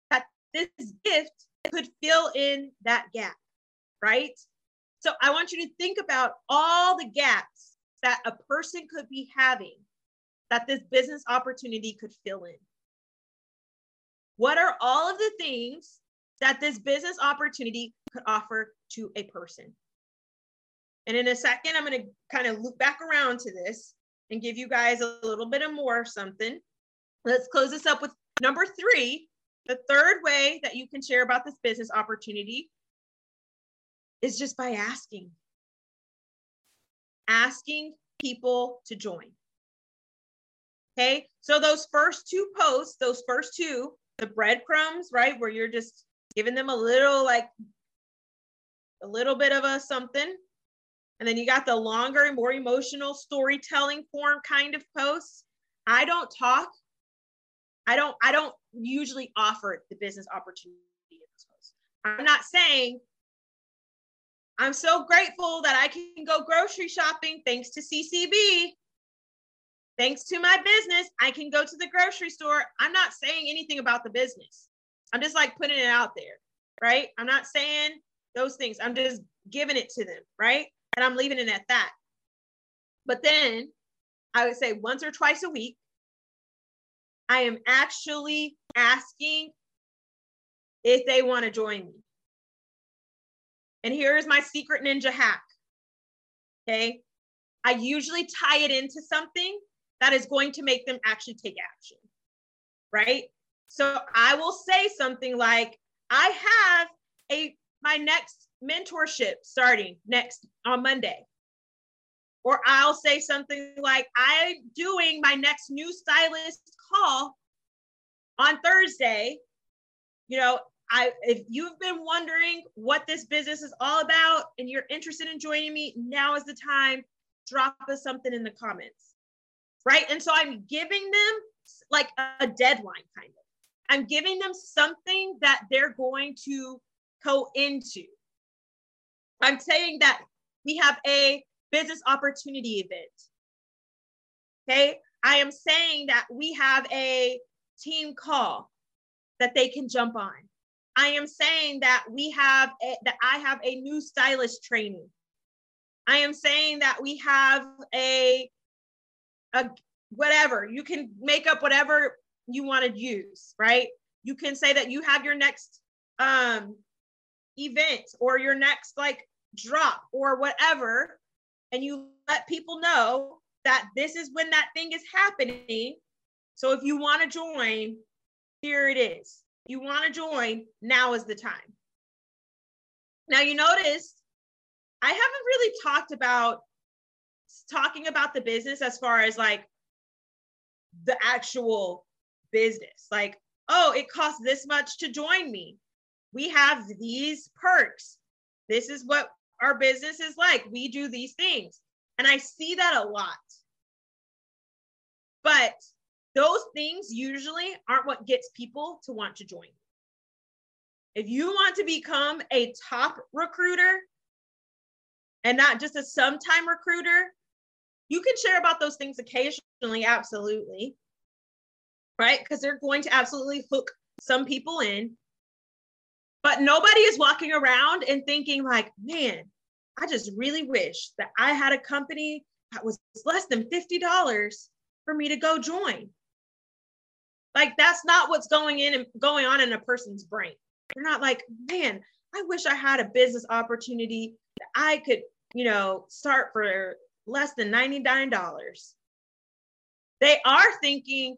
That this gift could fill in that gap, right? So I want you to think about all the gaps that a person could be having that this business opportunity could fill in. What are all of the things that this business opportunity could offer to a person? And in a second, I'm going to kind of loop back around to this and give you guys a little bit of more something. Let's close this up with number three. The third way that you can share about this business opportunity is just by asking. asking people to join. Okay, so those first two posts, those first two, the breadcrumbs, right, where you're just giving them a little like a little bit of a something. And then you got the longer, and more emotional storytelling form kind of posts. I don't talk. I don't, I don't usually offer the business opportunity in those posts. I'm not saying I'm so grateful that I can go grocery shopping thanks to CCB. Thanks to my business, I can go to the grocery store. I'm not saying anything about the business. I'm just like putting it out there, right? I'm not saying those things. I'm just giving it to them, right? And I'm leaving it at that. But then I would say once or twice a week, I am actually asking if they want to join me. And here's my secret ninja hack. Okay. I usually tie it into something that is going to make them actually take action. Right. So I will say something like, I have a my next mentorship starting next on Monday. Or I'll say something like, I'm doing my next new stylist call on Thursday. You know, I if you've been wondering what this business is all about and you're interested in joining me, now is the time. Drop us something in the comments. Right. And so I'm giving them like a deadline kind of. I'm giving them something that they're going to go into. I'm saying that we have a business opportunity event. Okay. I am saying that we have a team call that they can jump on. I am saying that we have a, that I have a new stylist training. I am saying that we have a a whatever. You can make up whatever you want to use, right? You can say that you have your next um event or your next like drop or whatever and you let people know that this is when that thing is happening. So if you want to join, here it is you want to join, now is the time. Now, you notice I haven't really talked about talking about the business as far as like the actual business. Like, oh, it costs this much to join me. We have these perks. This is what our business is like. We do these things. And I see that a lot. But those things usually aren't what gets people to want to join. If you want to become a top recruiter and not just a sometime recruiter, you can share about those things occasionally, absolutely. Right? Because they're going to absolutely hook some people in. But nobody is walking around and thinking, like, man, I just really wish that I had a company that was less than $50 for me to go join. Like that's not what's going in and going on in a person's brain. They're not like, man, I wish I had a business opportunity that I could, you know, start for less than $99. They are thinking,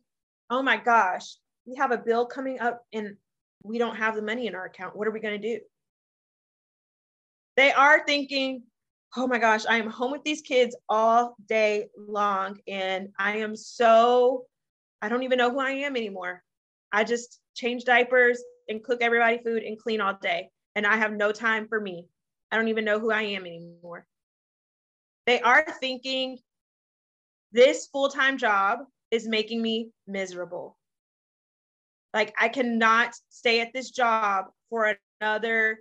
oh my gosh, we have a bill coming up and we don't have the money in our account. What are we going to do? They are thinking, oh my gosh, I am home with these kids all day long and I am so I don't even know who I am anymore. I just change diapers and cook everybody food and clean all day. And I have no time for me. I don't even know who I am anymore. They are thinking this full time job is making me miserable. Like, I cannot stay at this job for another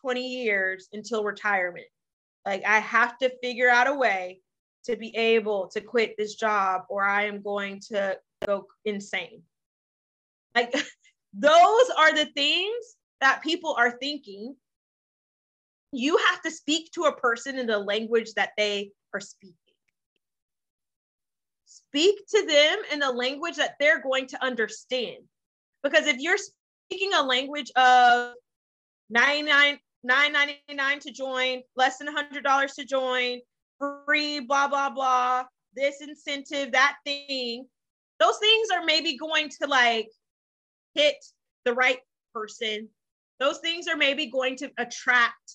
20 years until retirement. Like, I have to figure out a way to be able to quit this job or I am going to go insane. Like those are the things that people are thinking. You have to speak to a person in the language that they are speaking. Speak to them in the language that they're going to understand. Because if you're speaking a language of 99 9.99 to join, less than $100 to join, free, blah, blah, blah, this incentive, that thing, those things are maybe going to like hit the right person. Those things are maybe going to attract,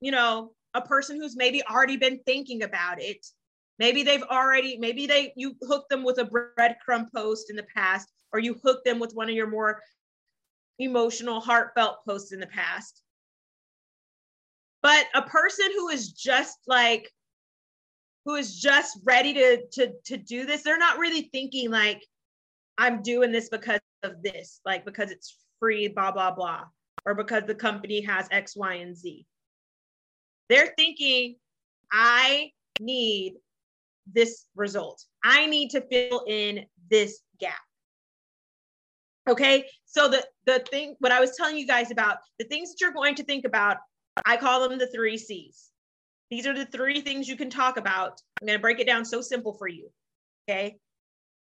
you know, a person who's maybe already been thinking about it. Maybe they've already, maybe they you hooked them with a breadcrumb post in the past, or you hooked them with one of your more emotional, heartfelt posts in the past. But a person who is just like, who is just ready to to to do this, they're not really thinking like, I'm doing this because of this, like because it's free, blah blah blah, or because the company has X, Y, and Z. They're thinking, I need this result. I need to fill in this gap. Okay. So the the thing what I was telling you guys about the things that you're going to think about, I call them the three C's. These are the three things you can talk about. I'm going to break it down so simple for you. Okay.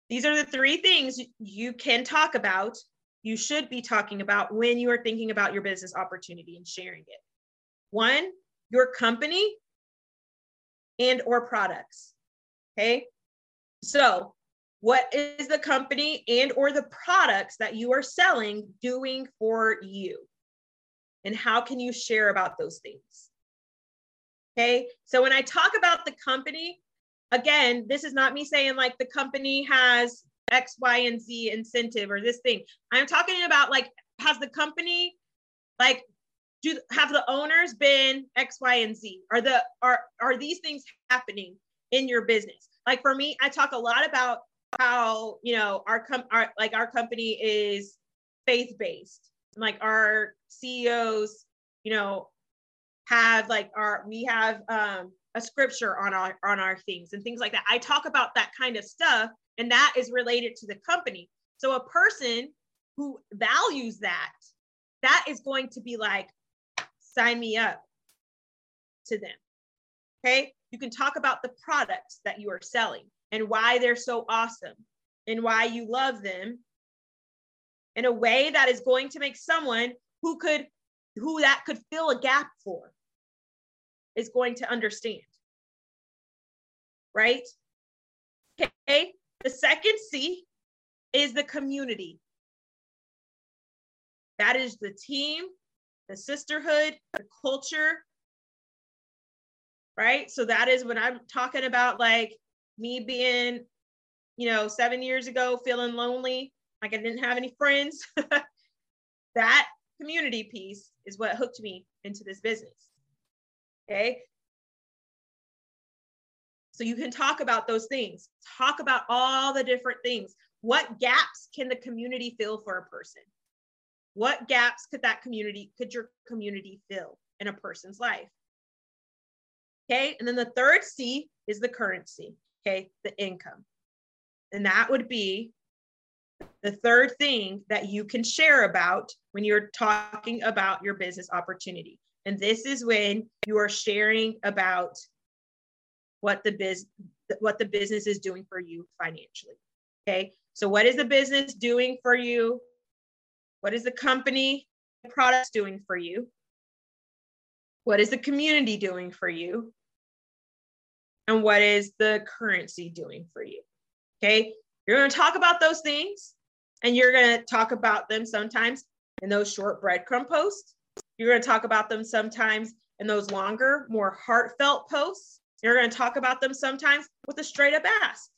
These are the three things you can talk about, you should be talking about when you are thinking about your business opportunity and sharing it. One, your company and or products. Okay? So, what is the company and or the products that you are selling doing for you? And how can you share about those things? Okay? So when I talk about the company, again, this is not me saying like the company has X, Y, and Z incentive or this thing. I'm talking about like, has the company like do have the owners been X, Y, and Z? Are the are are these things happening in your business? Like for me, I talk a lot about how you know our com our like our company is faith based. Like our CEOs, you know, have like our we have um a scripture on our on our things and things like that. I talk about that kind of stuff and that is related to the company. So a person who values that that is going to be like sign me up to them. Okay? You can talk about the products that you are selling and why they're so awesome and why you love them in a way that is going to make someone who could who that could fill a gap for is going to understand. Right? Okay. The second C is the community. That is the team, the sisterhood, the culture. Right? So that is when I'm talking about like me being, you know, 7 years ago feeling lonely, like I didn't have any friends. that community piece is what hooked me into this business. Okay. So you can talk about those things, talk about all the different things. What gaps can the community fill for a person? What gaps could that community, could your community fill in a person's life? Okay. And then the third C is the currency. Okay. The income. And that would be the third thing that you can share about when you're talking about your business opportunity. And this is when you are sharing about what the biz what the business is doing for you financially. Okay? So what is the business doing for you? What is the company products doing for you? What is the community doing for you? And what is the currency doing for you? Okay? You're going to talk about those things and you're going to talk about them sometimes in those short breadcrumb posts. You're going to talk about them sometimes in those longer, more heartfelt posts. You're going to talk about them sometimes with a straight up ask.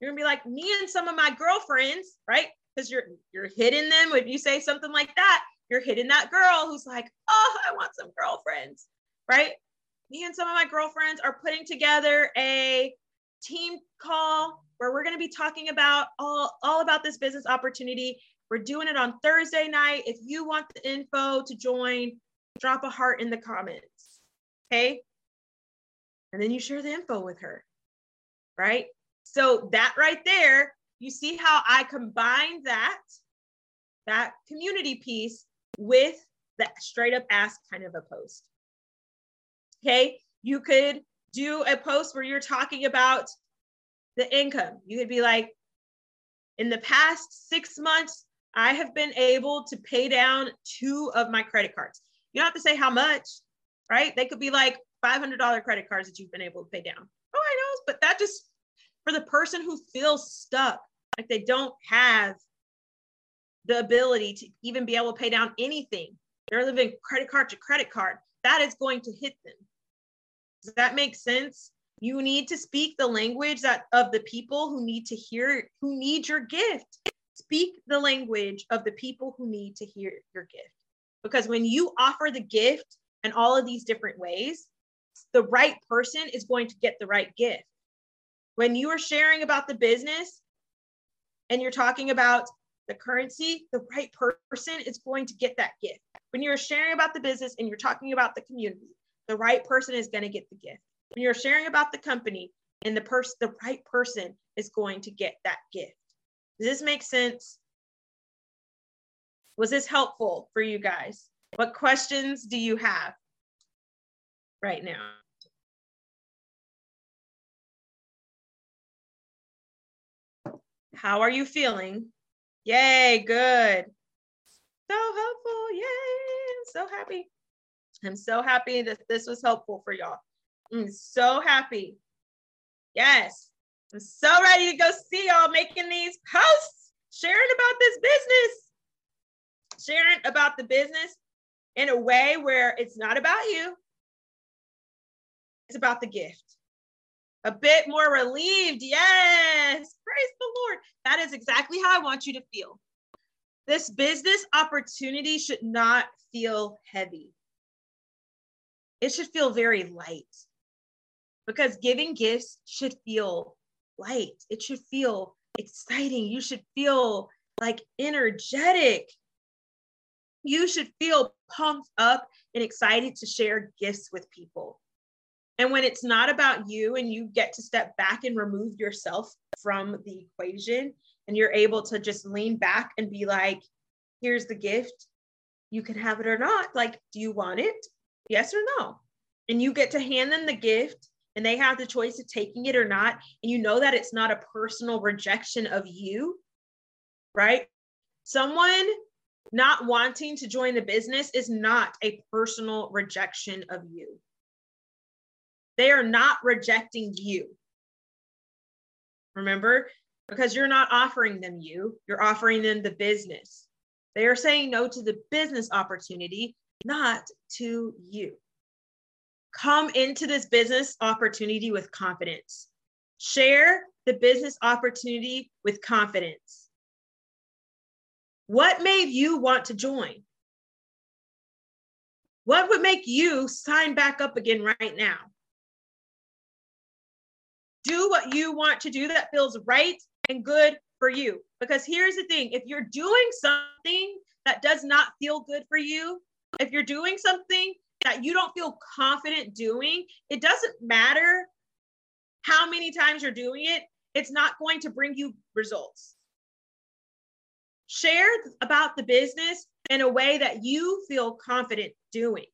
You're going to be like, me and some of my girlfriends, right? Because you're you're hitting them If you say something like that. You're hitting that girl who's like, oh, I want some girlfriends, right? Me and some of my girlfriends are putting together a team call where we're going to be talking about all, all about this business opportunity. We're doing it on Thursday night. If you want the info to join, drop a heart in the comments. Okay. And then you share the info with her. Right. So that right there, you see how I combine that, that community piece with that straight up ask kind of a post. Okay. You could do a post where you're talking about the income. You could be like, in the past six months, I have been able to pay down two of my credit cards. You don't have to say how much, right? They could be like $500 credit cards that you've been able to pay down. Oh, I know, but that just for the person who feels stuck, like they don't have the ability to even be able to pay down anything. They're living credit card to credit card. that is going to hit them. Does that make sense? You need to speak the language that of the people who need to hear, who need your gift. Speak the language of the people who need to hear your gift. Because when you offer the gift in all of these different ways, the right person is going to get the right gift. When you are sharing about the business and you're talking about the currency, the right person is going to get that gift. When you're sharing about the business and you're talking about the community, the right person is going to get the gift. When you're sharing about the company and the person, the right person is going to get that gift. Does this make sense? Was this helpful for you guys? What questions do you have right now? How are you feeling? Yay, good. So helpful. Yay. So happy. I'm so happy that this was helpful for y'all. I'm so happy. Yes. I'm so ready to go see y'all making these posts, sharing about this business, sharing about the business in a way where it's not about you, it's about the gift a bit more relieved. Yes, praise the Lord. That is exactly how I want you to feel. This business opportunity should not feel heavy. It should feel very light because giving gifts should feel light. It should feel exciting. You should feel like energetic. You should feel pumped up and excited to share gifts with people. And when it's not about you and you get to step back and remove yourself from the equation and you're able to just lean back and be like, here's the gift. You can have it or not. Like, do you want it? Yes or no? And you get to hand them the gift and they have the choice of taking it or not. And you know that it's not a personal rejection of you, right? Someone not wanting to join the business is not a personal rejection of you. They are not rejecting you. Remember, because you're not offering them you, you're offering them the business. They are saying no to the business opportunity, not to you. Come into this business opportunity with confidence. Share the business opportunity with confidence. What made you want to join? What would make you sign back up again right now? do what you want to do that feels right and good for you. Because here's the thing if you're doing something that does not feel good for you, if you're doing something that you don't feel confident doing, it doesn't matter how many times you're doing it, it's not going to bring you results. Share about the business in a way that you feel confident doing.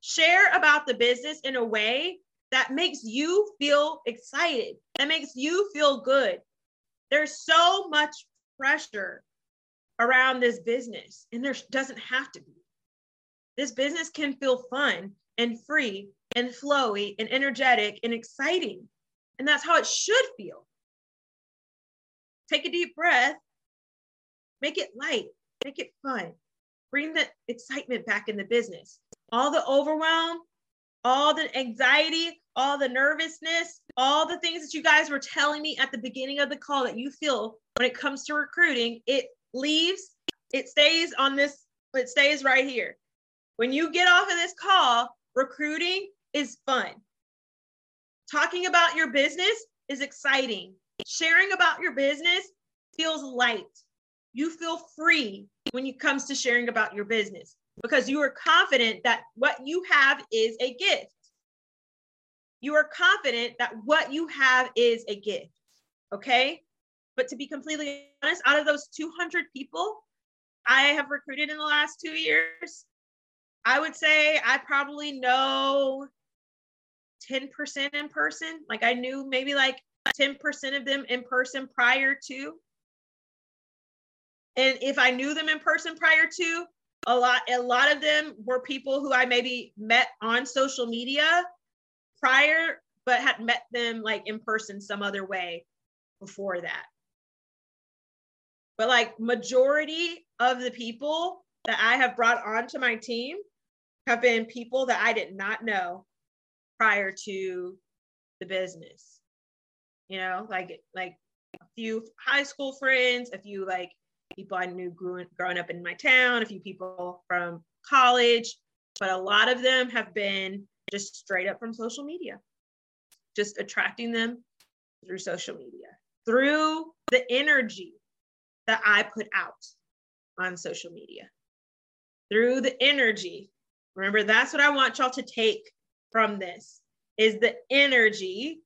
Share about the business in a way that makes you feel excited, that makes you feel good. There's so much pressure around this business, and there doesn't have to be. This business can feel fun and free and flowy and energetic and exciting. And that's how it should feel. Take a deep breath, make it light, make it fun, bring the excitement back in the business. All the overwhelm, all the anxiety, all the nervousness, all the things that you guys were telling me at the beginning of the call that you feel when it comes to recruiting, it leaves, it stays on this, it stays right here. When you get off of this call, recruiting is fun. Talking about your business is exciting. Sharing about your business feels light. You feel free when it comes to sharing about your business because you are confident that what you have is a gift. You are confident that what you have is a gift. Okay. But to be completely honest, out of those 200 people I have recruited in the last two years, I would say I probably know 10% in person. Like I knew maybe like 10% of them in person prior to. And if I knew them in person prior to, a lot a lot of them were people who I maybe met on social media prior but had met them like in person some other way before that. But like majority of the people that I have brought onto my team have been people that I did not know prior to the business. You know, like like a few high school friends, a few like people I knew growing, growing up in my town, a few people from college, but a lot of them have been just straight up from social media, just attracting them through social media, through the energy that I put out on social media, through the energy. Remember, that's what I want y'all to take from this is the energy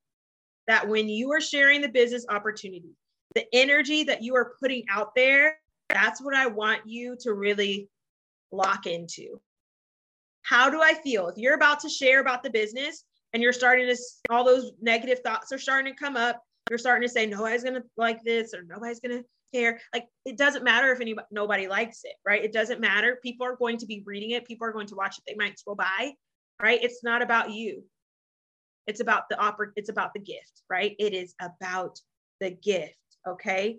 that when you are sharing the business opportunity, the energy that you are putting out there, that's what I want you to really lock into. How do I feel? If you're about to share about the business and you're starting to, all those negative thoughts are starting to come up, you're starting to say, nobody's to like this or nobody's to care. Like it doesn't matter if anybody, nobody likes it, right? It doesn't matter. People are going to be reading it. People are going to watch it. They might scroll by, right? It's not about you. It's about the oppor- it's about the gift, right? It is about the gift, okay?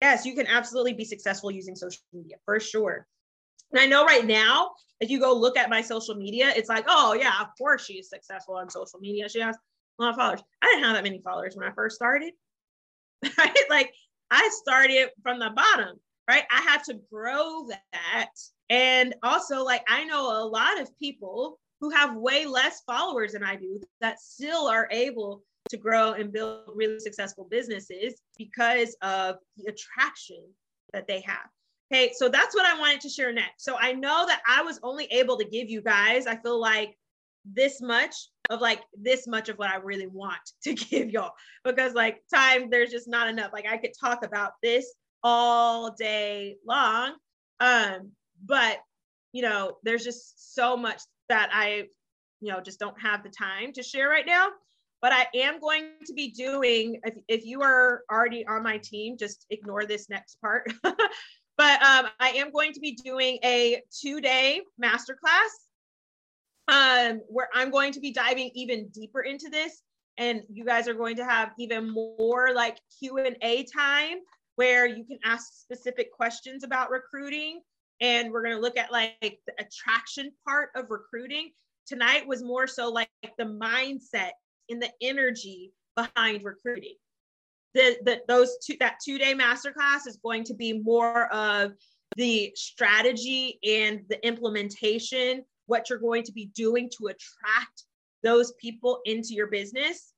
Yes, you can absolutely be successful using social media for sure. And I know right now, if you go look at my social media, it's like, oh yeah, of course she is successful on social media. She has a lot of followers. I didn't have that many followers when I first started. Right? Like I started from the bottom, right? I had to grow that. And also, like, I know a lot of people who have way less followers than I do that still are able to grow and build really successful businesses because of the attraction that they have. Okay, so that's what I wanted to share next. So I know that I was only able to give you guys, I feel like this much of like this much of what I really want to give y'all because like time there's just not enough. Like I could talk about this all day long. Um but you know, there's just so much that I, you know, just don't have the time to share right now. But I am going to be doing, if, if you are already on my team, just ignore this next part. but um, I am going to be doing a two day masterclass um, where I'm going to be diving even deeper into this. And you guys are going to have even more like Q&A time where you can ask specific questions about recruiting and we're going to look at like the attraction part of recruiting. Tonight was more so like the mindset and the energy behind recruiting. The, the those two that two day masterclass is going to be more of the strategy and the implementation, what you're going to be doing to attract those people into your business.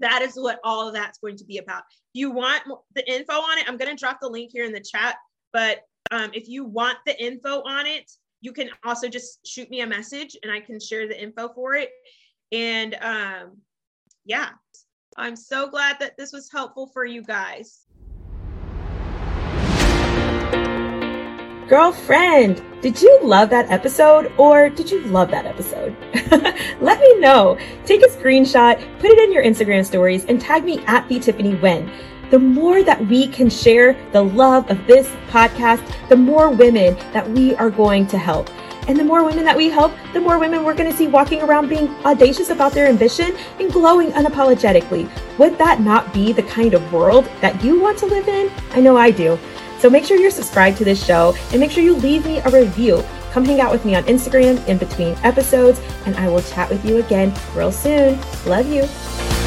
That is what all of that's going to be about. If you want the info on it, I'm going to drop the link here in the chat. But um, if you want the info on it, you can also just shoot me a message and I can share the info for it. And um, yeah, I'm so glad that this was helpful for you guys. Girlfriend, did you love that episode or did you love that episode? Let me know. Take a screenshot, put it in your Instagram stories, and tag me at the Tiffany Wynn the more that we can share the love of this podcast, the more women that we are going to help. And the more women that we help, the more women we're going to see walking around being audacious about their ambition and glowing unapologetically. Would that not be the kind of world that you want to live in? I know I do. So make sure you're subscribed to this show and make sure you leave me a review. Come hang out with me on Instagram in between episodes, and I will chat with you again real soon. Love you.